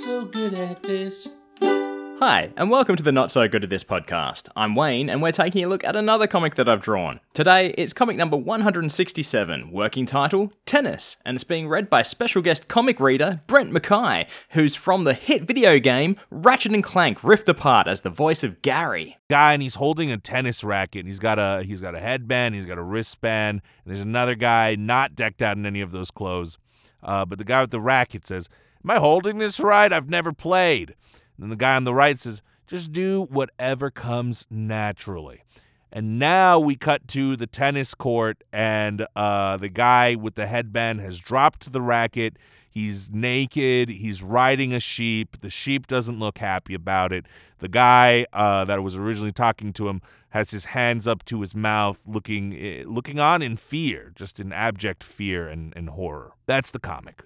so good at this. Hi, and welcome to the Not So Good at This podcast. I'm Wayne, and we're taking a look at another comic that I've drawn. Today, it's comic number 167, working title Tennis, and it's being read by special guest comic reader Brent Mackay, who's from the hit video game Ratchet and Clank Rift Apart as the voice of Gary. guy and he's holding a tennis racket. He's got a he's got a headband, he's got a wristband. And there's another guy not decked out in any of those clothes. Uh, but the guy with the racket says, "Am I holding this right? I've never played." And then the guy on the right says, "Just do whatever comes naturally." And now we cut to the tennis court, and uh, the guy with the headband has dropped the racket. He's naked. He's riding a sheep. The sheep doesn't look happy about it. The guy uh, that was originally talking to him has his hands up to his mouth, looking eh, looking on in fear, just in abject fear and, and horror. That's the comic.